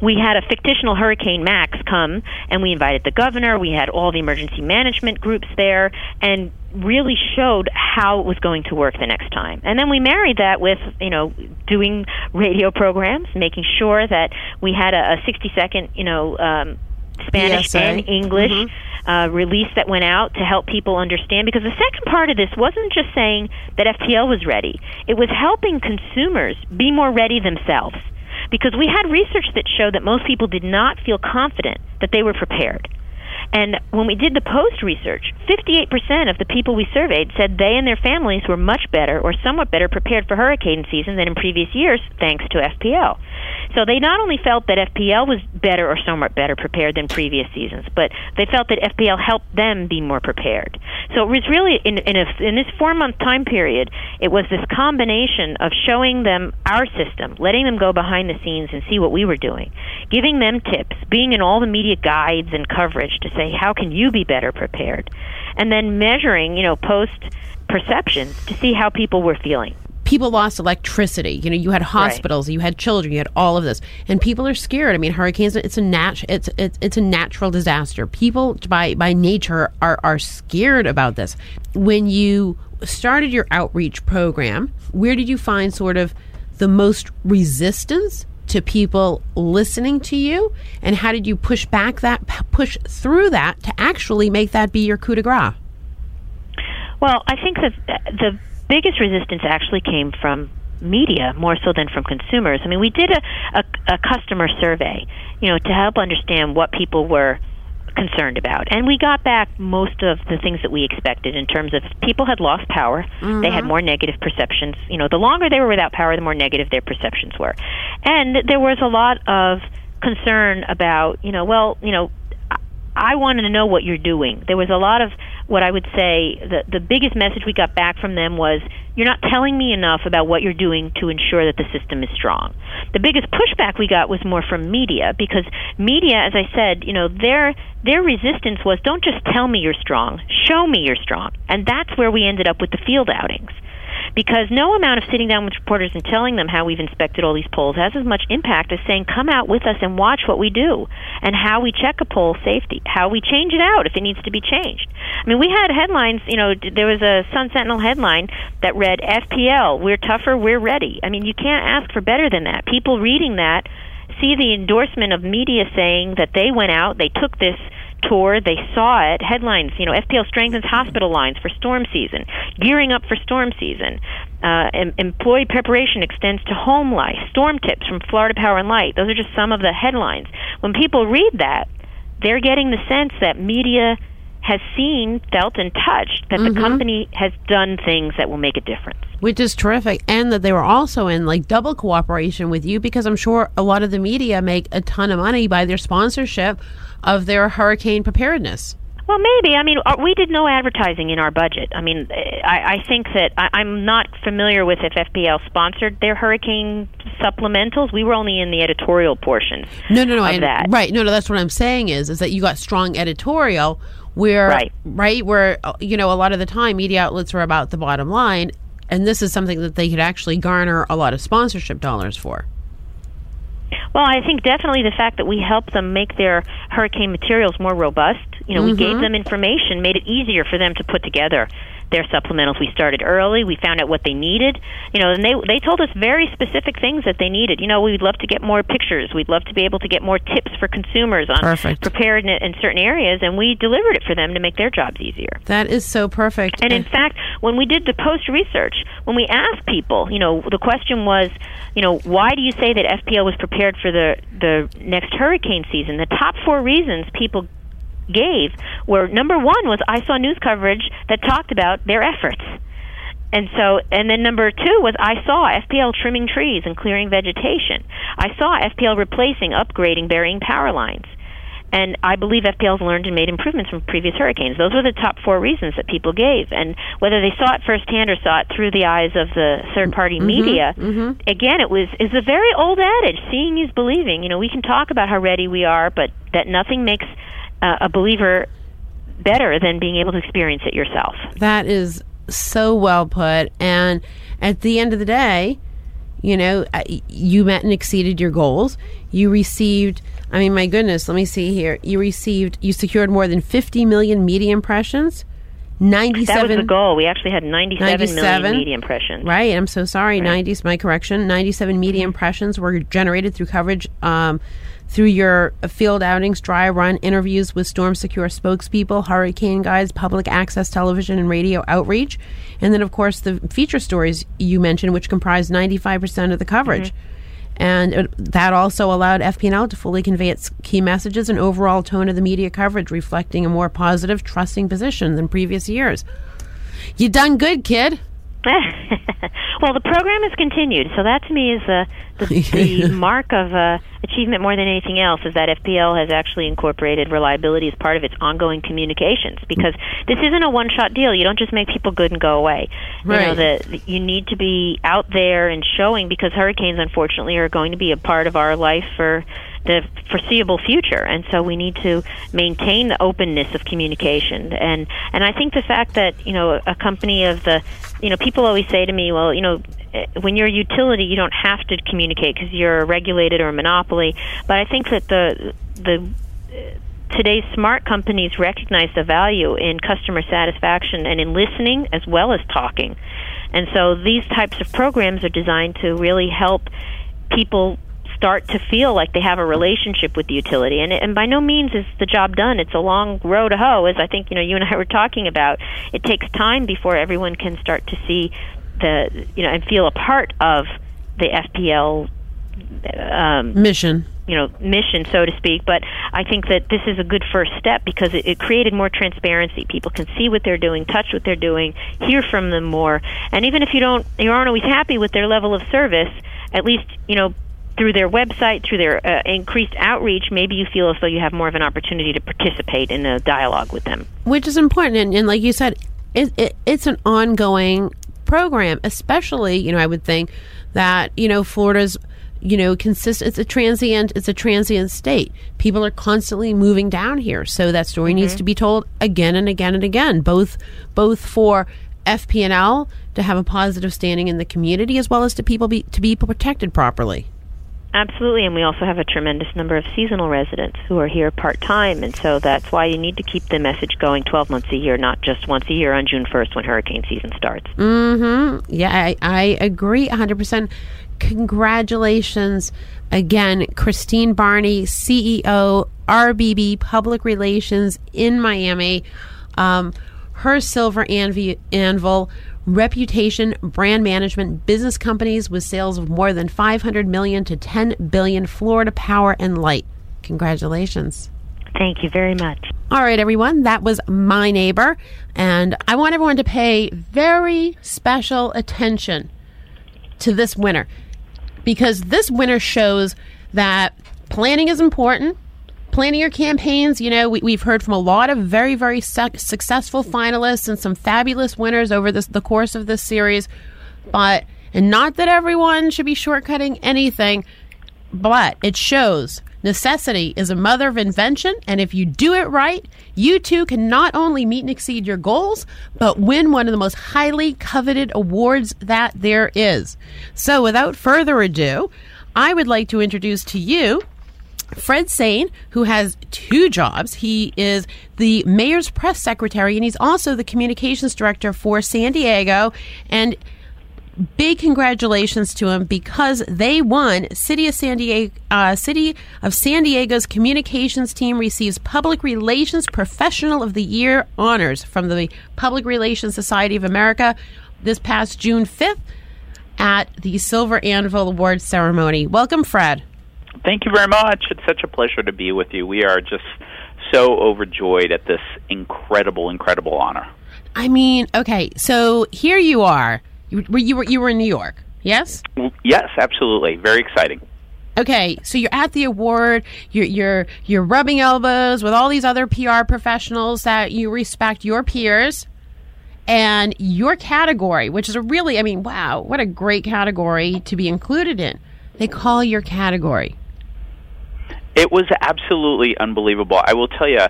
we had a fictional Hurricane Max come, and we invited the governor. We had all the emergency management groups there, and really showed how it was going to work the next time. And then we married that with, you know, doing radio programs, making sure that we had a, a 60 second, you know, um, Spanish PSA. and English Mhm. uh, release that went out to help people understand. Because the second part of this wasn't just saying that FPL was ready; it was helping consumers be more ready themselves. Because we had research that showed that most people did not feel confident that they were prepared. And when we did the post research, 58% of the people we surveyed said they and their families were much better or somewhat better prepared for hurricane season than in previous years thanks to FPL. So they not only felt that FPL was better or somewhat better prepared than previous seasons, but they felt that FPL helped them be more prepared. So it was really in in, a, in this four month time period, it was this combination of showing them our system, letting them go behind the scenes and see what we were doing, giving them tips, being in all the media guides and coverage to say how can you be better prepared, and then measuring, you know, post perceptions to see how people were feeling. people lost electricity. You know, you had hospitals, you had children, you had all of this, and people are scared. I mean, hurricanes it's a nat- it's it's it's a natural disaster. People by by nature are are scared about this. When you started your outreach program, where did you find sort of the most resistance to people listening to you, and how did you push back that push through that to actually make that be your coup de grace? Well, I think that the biggest resistance actually came from media more so than from consumers. I mean, we did a, a, a customer survey, you know, to help understand what people were concerned about. And we got back most of the things that we expected in terms of people had lost power, mm-hmm. they had more negative perceptions. You know, the longer they were without power, the more negative their perceptions were. And there was a lot of concern about, you know, well, you know, I wanted to know what you're doing. There was a lot of what I would say the the biggest message we got back from them was you're not telling me enough about what you're doing to ensure that the system is strong. The biggest pushback we got was more from media because media as I said, you know, their their resistance was don't just tell me you're strong, show me you're strong. And that's where we ended up with the field outings because no amount of sitting down with reporters and telling them how we've inspected all these poles has as much impact as saying, come out with us and watch what we do and how we check a pole safety, how we change it out if it needs to be changed. I mean, we had headlines, you know, there was a Sun Sentinel headline that read, FPL, we're tougher, we're ready. I mean, you can't ask for better than that. People reading that see the endorsement of media saying that they went out, they took this tour. They saw it. Headlines, you know, FPL strengthens hospital lines for storm season, gearing up for storm season. Uh, em- employee preparation extends to home life. Storm tips from Florida Power and Light. Those are just some of the headlines. When people read that, they're getting the sense that media has seen, felt, and touched that mm-hmm. the company has done things that will make a difference. Which is terrific. And that they were also in like double cooperation with you because I'm sure a lot of the media make a ton of money by their sponsorship of their hurricane preparedness. Well, maybe. I mean, uh, we did no advertising in our budget. I mean, I, I think that I, I'm not familiar with if FPL sponsored their hurricane supplementals. We were only in the editorial portions. No, no, no. Of that. Right. No, no. That's what I'm saying is is that you got strong editorial where right. right where uh, you know a lot of the time media outlets are about the bottom line, and this is something that they could actually garner a lot of sponsorship dollars for. Well, I think definitely the fact that we helped them make their hurricane materials more robust. You know, mm-hmm. we gave mm-hmm. them information, made it easier for them to put together their supplementals. We started early. We found out what they needed. You know, and they they told us very specific things that they needed. You know, we'd love to get more pictures. We'd love to be able to get more tips for consumers on perfect. preparedness in certain areas, and we delivered it for them to make their jobs easier. That is so perfect. And in fact, when we did the post research, when we asked people, you know, the question was, you know, why do you say that FPL was prepared for the the next hurricane season? The top four reasons people gave were number one was I saw news coverage that talked about their efforts. And so, and then number two was I saw FPL trimming trees and clearing vegetation. I saw FPL replacing, upgrading, burying power lines. And I believe FPL's learned and made improvements from previous hurricanes. Those were the top four reasons that people gave. And whether they saw it firsthand or saw it through the eyes of the third party mm-hmm, media, mm-hmm. again, it was is a very old adage seeing is believing. You know, we can talk about how ready we are, but that nothing makes uh, a believer better than being able to experience it yourself. That is so well put. And at the end of the day, you know, you met and exceeded your goals. You received, I mean, my goodness, let me see here. You received, you secured more than 50 million media impressions. 97 that was the goal we actually had 97, 97 million media impressions right i'm so sorry right. 90 my correction 97 media impressions were generated through coverage um, through your field outings, dry run, interviews with Storm Secure spokespeople, hurricane guides, public access television and radio outreach, and then, of course, the feature stories you mentioned, which comprised 95% of the coverage. Mm-hmm. And it, that also allowed FPL to fully convey its key messages and overall tone of the media coverage, reflecting a more positive, trusting position than previous years. You done good, kid. (laughs) well, the program has continued, so that to me is uh, the, the (laughs) mark of uh, achievement more than anything else. Is that FPL has actually incorporated reliability as part of its ongoing communications because this isn't a one-shot deal. You don't just make people good and go away. Right. You know that you need to be out there and showing because hurricanes, unfortunately, are going to be a part of our life for the foreseeable future and so we need to maintain the openness of communication and and I think the fact that you know a company of the you know people always say to me well you know when you're a utility you don't have to communicate because you're a regulated or a monopoly. But I think that the the uh, today's smart companies recognize the value in customer satisfaction and in listening as well as talking. And so these types of programs are designed to really help people start to feel like they have a relationship with the utility. And, and by no means is the job done. It's a long road to hoe, as I think you know you and I were talking about. It takes time before everyone can start to see the you know and feel a part of the FPL um, mission you know mission so to speak but i think that this is a good first step because it, it created more transparency people can see what they're doing touch what they're doing hear from them more and even if you don't you aren't always happy with their level of service at least you know through their website, through their uh, increased outreach, maybe you feel as though you have more of an opportunity to participate in a dialogue with them. Which is important. And, and like you said, it, it, it's an ongoing program, especially, you know, I would think that, you know, Florida's you know consist it's a transient it's a transient state people are constantly moving down here so that story mm-hmm. needs to be told again and again and again both both for FP&L to have a positive standing in the community as well as to people be to be protected properly Absolutely, and we also have a tremendous number of seasonal residents who are here part time, and so that's why you need to keep the message going 12 months a year, not just once a year on June 1st when hurricane season starts. Mm-hmm. Yeah, I, I agree 100%. Congratulations again, Christine Barney, CEO, RBB Public Relations in Miami. Um, her silver anvil reputation, brand management, business companies with sales of more than 500 million to 10 billion, Florida Power and Light. Congratulations. Thank you very much. All right, everyone, that was my neighbor. And I want everyone to pay very special attention to this winner because this winner shows that planning is important planning your campaigns. You know, we, have heard from a lot of very, very su- successful finalists and some fabulous winners over this, the course of this series. But, and not that everyone should be shortcutting anything, but it shows necessity is a mother of invention. And if you do it right, you too can not only meet and exceed your goals, but win one of the most highly coveted awards that there is. So, without further ado, I would like to introduce to you Fred Sainz, who has two jobs. He is the mayor's press secretary, and he's also the communications director for San Diego. And big congratulations to him because they won. City of San Diego, uh, City of San Diego's communications team receives Public Relations Professional of the Year honors from the Public Relations Society of America this past June 5th at the Silver Anvil Awards ceremony. Welcome, Fred. Thank you very much. It's such a pleasure to be with you. We are just so overjoyed at this incredible, incredible honor. I mean, okay, so here you are. You, you were you were in New York, yes? Mm, yes, absolutely. Very exciting. Okay, so you're at the award. You're you're you're rubbing elbows with all these other PR professionals that you respect, your peers, and your category, which is a really, I mean, wow, what a great category to be included in. They call your category it was absolutely unbelievable. I will tell you,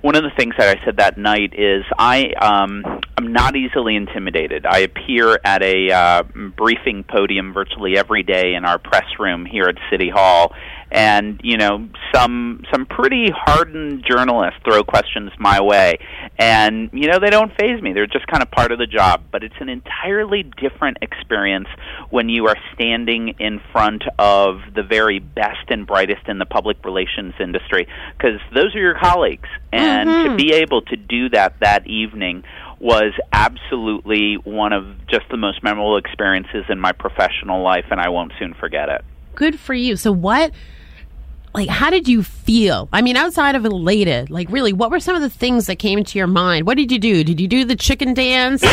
one of the things that I said that night is I um, I'm not easily intimidated. I appear at a uh, briefing podium virtually every day in our press room here at City Hall, and you know some some pretty hardened journalists throw questions my way. And you know they don't phase me. They're just kind of part of the job. But it's an entirely different experience when you are standing in front of the very best and brightest in the public relations industry. Because those are your colleagues. And mm-hmm. to be able to do that that evening was absolutely one of just the most memorable experiences in my professional life and I won't soon forget it. Good for you. So what like how did you feel? I mean outside of elated like really what were some of the things that came into your mind? What did you do? Did you do the chicken dance? (laughs)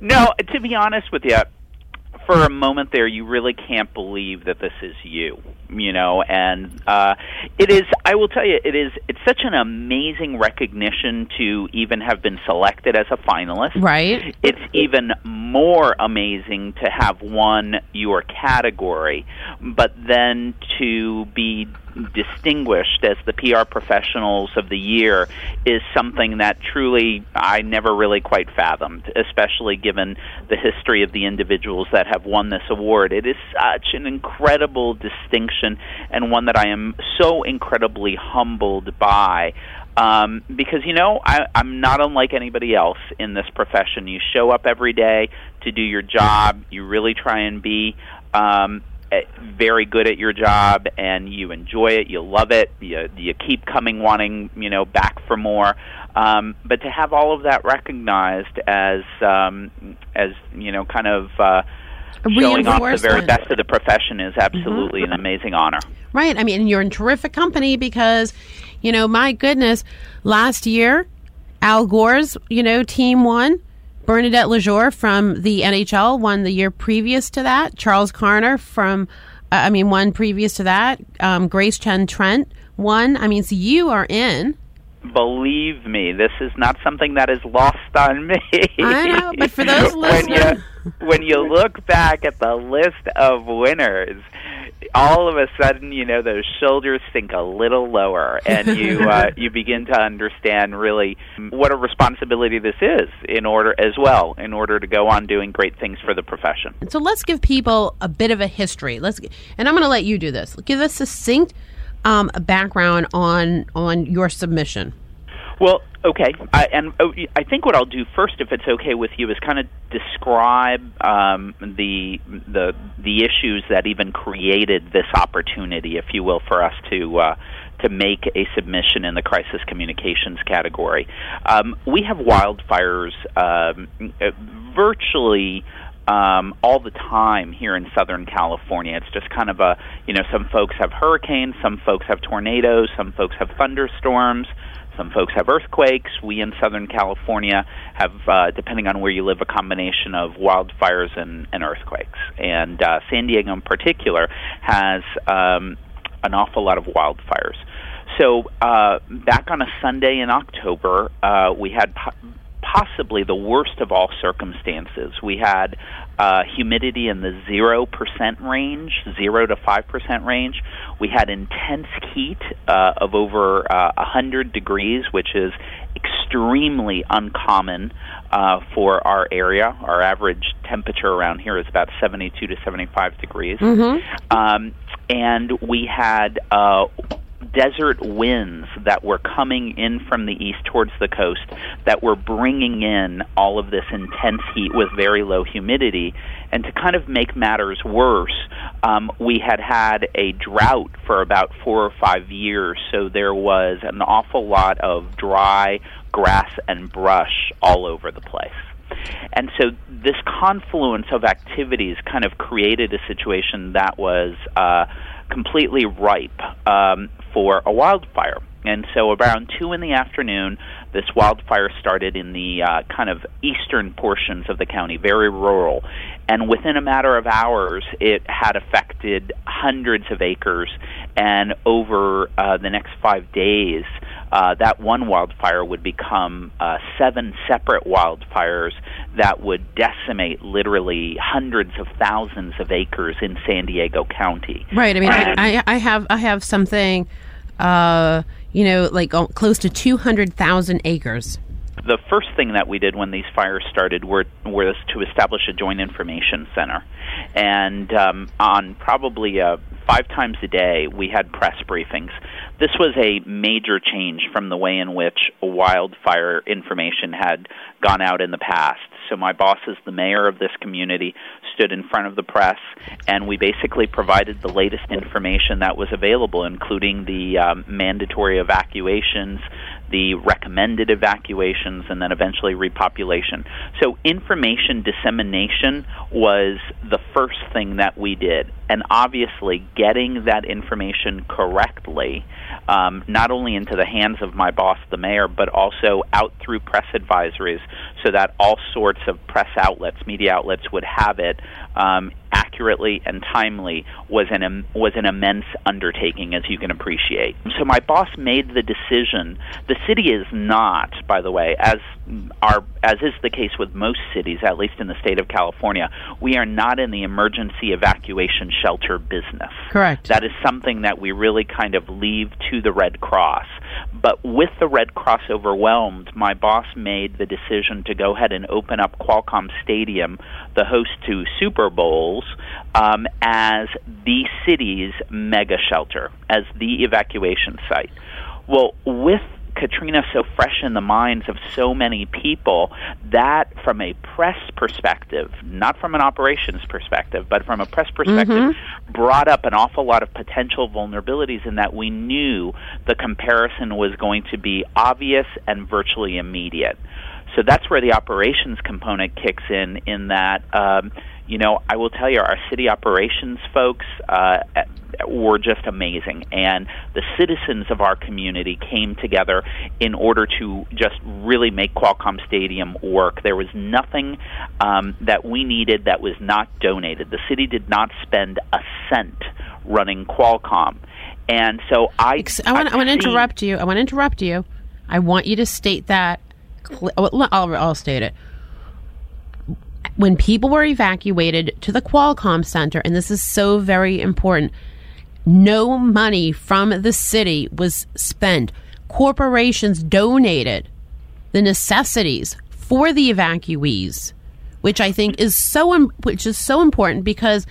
No to be honest with you for a moment there you really can't believe that this is you you know? And uh it is i will tell you it is it's such an amazing recognition to even have been selected as a finalist. Right. It's even more amazing to have won your category but then to be distinguished as the PR professionals of the year is something that truly I never really quite fathomed, especially given the history of the individuals that have won this award. It is such an incredible distinction and one that I am so incredibly humbled by. Um, because you know I, I'm not unlike anybody else in this profession. You show up every day to do your job. You really try and be um, very good at your job and you enjoy it, you love it, you you keep coming wanting you know back for more. Um, but to have all of that recognized as um, as you know kind of uh, showing off the very best of the profession is absolutely Mm-hmm. an amazing honor. Right. I mean, you're in terrific company because, you know, my goodness, last year, Al Gore's, you know, team won. Bernadette Lejour from the NHL won the year previous to that. Charles Carner from, uh, I mean, one previous to that. Um, Grace Chen Trent won. I mean, so you are in. Believe me, this is not something that is lost on me. I know, but for those (laughs) when you when you look back at the list of winners, all of a sudden, you know, those shoulders sink a little lower, (laughs) and you uh, you begin to understand really what a responsibility this is in order as well, in order to go on doing great things for the profession. So let's give people a bit of a history. Let's, and I'm going to let you do this. Give us a succinct um, background on on your submission. Well, okay, I, and oh, I think what I'll do first, if it's okay with you, is kind of describe um, the the the issues that even created this opportunity, if you will, for us to. Uh, to make a submission in the crisis communications category, um, we have wildfires um, uh, virtually um, all the time here in Southern California. It's just kind of a, you know, some folks have hurricanes, some folks have tornadoes, some folks have thunderstorms, some folks have earthquakes. We in Southern California have, uh, depending on where you live, a combination of wildfires and, and earthquakes. And uh, San Diego, in particular, has um, an awful lot of wildfires. So uh, back on a Sunday in October, uh, we had po- possibly the worst of all circumstances. We had uh, humidity in the zero percent range, zero to five percent range. We had intense heat uh, of over uh, a hundred degrees, which is extremely uncommon uh, for our area. Our average temperature around here is about 72 to 75 degrees. Um, and we had uh, desert winds that were coming in from the east towards the coast that were bringing in all of this intense heat with very low humidity. And to kind of make matters worse, um, we had had a drought for about four or five years, so there was an awful lot of dry grass and brush all over the place. And so this confluence of activities kind of created a situation that was uh, completely ripe um, for a wildfire. And so around 2 in the afternoon, this wildfire started in the uh, kind of eastern portions of the county, very rural. And within a matter of hours, it had affected hundreds of acres. And over uh, the next five days, uh, that one wildfire would become uh, seven separate wildfires that would decimate literally hundreds of thousands of acres in San Diego County. Right. I mean, I, I, I have I have something, uh, you know, like uh, close to two hundred thousand acres. The first thing that we did when these fires started were, was to establish a joint information center. And um, on probably uh, five times a day, we had press briefings. This was a major change from the way in which wildfire information had gone out in the past. So, my boss, as the mayor of this community, stood in front of the press, and we basically provided the latest information that was available, including the um, mandatory evacuations, the recommended evacuations, and then eventually repopulation. So, information dissemination was the first thing that we did. And obviously, getting that information correctly, um, not only into the hands of my boss, the mayor, but also out through press advisories so that all sorts of press outlets, media outlets would have it um, accurately and timely was an was an immense undertaking, as you can appreciate. So my boss made the decision. The city is not, by the way, as our as is the case with most cities, at least in the state of California, we are not in the emergency evacuation shelter business. Correct. That is something that we really kind of leave to the Red Cross. But with the Red Cross overwhelmed, my boss made the decision to go ahead and open up Qualcomm Stadium, the host to Super Bowls, um, as the city's mega shelter, as the evacuation site. Well, with Katrina so fresh in the minds of so many people that, from a press perspective, not from an operations perspective, but from a press perspective, Mm-hmm. brought up an awful lot of potential vulnerabilities in that we knew the comparison was going to be obvious and virtually immediate. So that's where the operations component kicks in, in that, um, you know, I will tell you, our city operations folks uh, were just amazing. And the citizens of our community came together in order to just really make Qualcomm Stadium work. There was nothing um, that we needed that was not donated. The city did not spend a cent running Qualcomm. And so I, I want, I want to interrupt you. I want to interrupt you. I want you to state that. I'll, I'll state it. When people were evacuated to the Qualcomm Center, and this is so very important, no money from the city was spent. Corporations donated the necessities for the evacuees, which I think is so which is so important because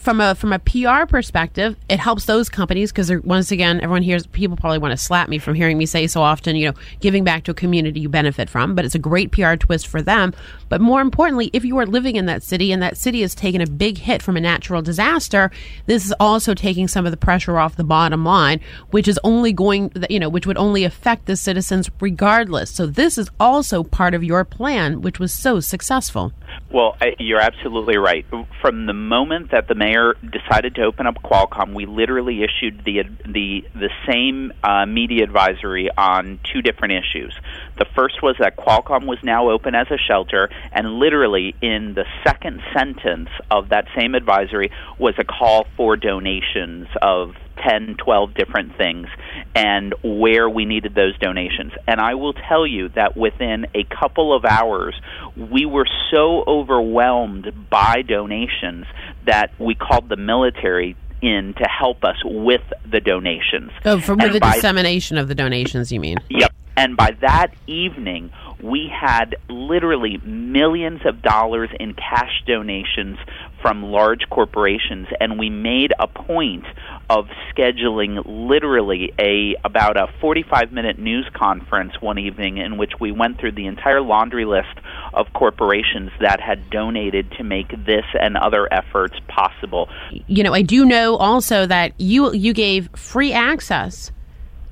from a from a PR perspective, it helps those companies because once again, everyone hears people probably want to slap me from hearing me say so often, you know, giving back to a community you benefit from, but it's a great PR twist for them. But more importantly, if you are living in that city and that city has taken a big hit from a natural disaster, this is also taking some of the pressure off the bottom line, which is only going, you know, which would only affect the citizens regardless. So this is also part of your plan, which was so successful. Well, you're absolutely right. From the moment that the mayor decided to open up Qualcomm, we literally issued the the the same uh, media advisory on two different issues. The first was that Qualcomm was now open as a shelter, and literally in the second sentence of that same advisory was a call for donations of 10, 12 different things and where we needed those donations. And I will tell you that within a couple of hours, we were so overwhelmed by donations that we called the military in to help us with the donations. Oh, for the by- dissemination of the donations, you mean? Yep. And by that evening, we had literally millions of dollars in cash donations from large corporations, and we made a point of scheduling literally a about a 45 minute news conference one evening in which we went through the entire laundry list of corporations that had donated to make this and other efforts possible. You know, I do know also that you you gave free access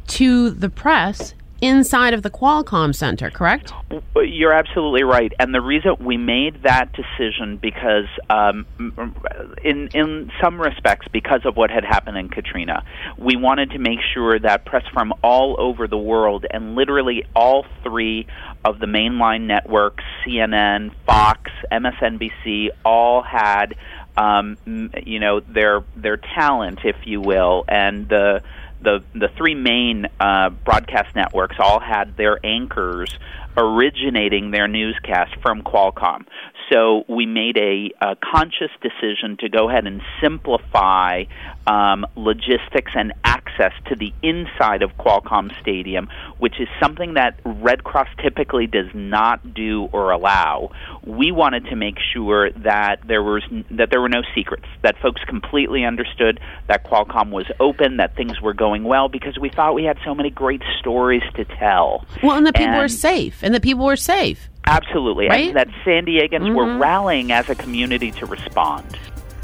to the press inside of the Qualcomm Center, correct? You're absolutely right, and the reason we made that decision because, um, in in some respects, because of what had happened in Katrina, we wanted to make sure that press from all over the world, and literally all three of the mainline networks, CNN, Fox, MSNBC, all had, um, you know, their their talent, if you will, and the the the three main uh, broadcast networks all had their anchors originating their newscast from Qualcomm. So we made a, a conscious decision to go ahead and simplify um, logistics and access to the inside of Qualcomm Stadium, which is something that Red Cross typically does not do or allow. We wanted to make sure that there was that there were no secrets, that folks completely understood that Qualcomm was open, that things were going well, because we thought we had so many great stories to tell. Well, and the people were safe, and the people were safe. Absolutely, Right? and that San Diegans were Mhm. rallying as a community to respond.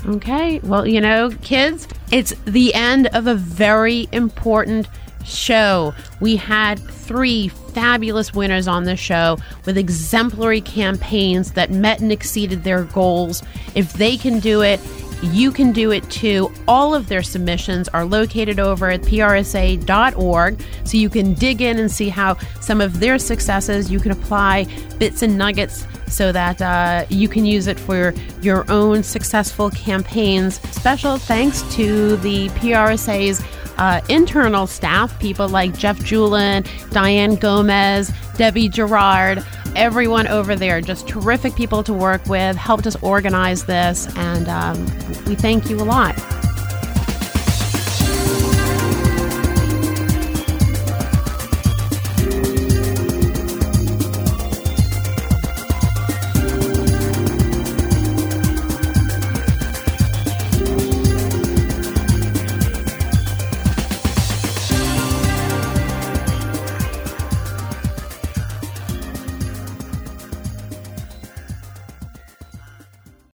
Okay. Well, you know, kids, it's the end of a very important show. We had three fabulous winners on the show with exemplary campaigns that met and exceeded their goals. If they can do it, you can do it too. All of their submissions are located over at prsa.org, so you can dig in and see how some of their successes you can apply bits and nuggets so that uh, you can use it for your own successful campaigns. Special thanks to the PRSA's uh, internal staff, people like Jeff Julin, Diane Gomez, Debbie Gerard, everyone over there, just terrific people to work with, helped us organize this, and um, we thank you a lot.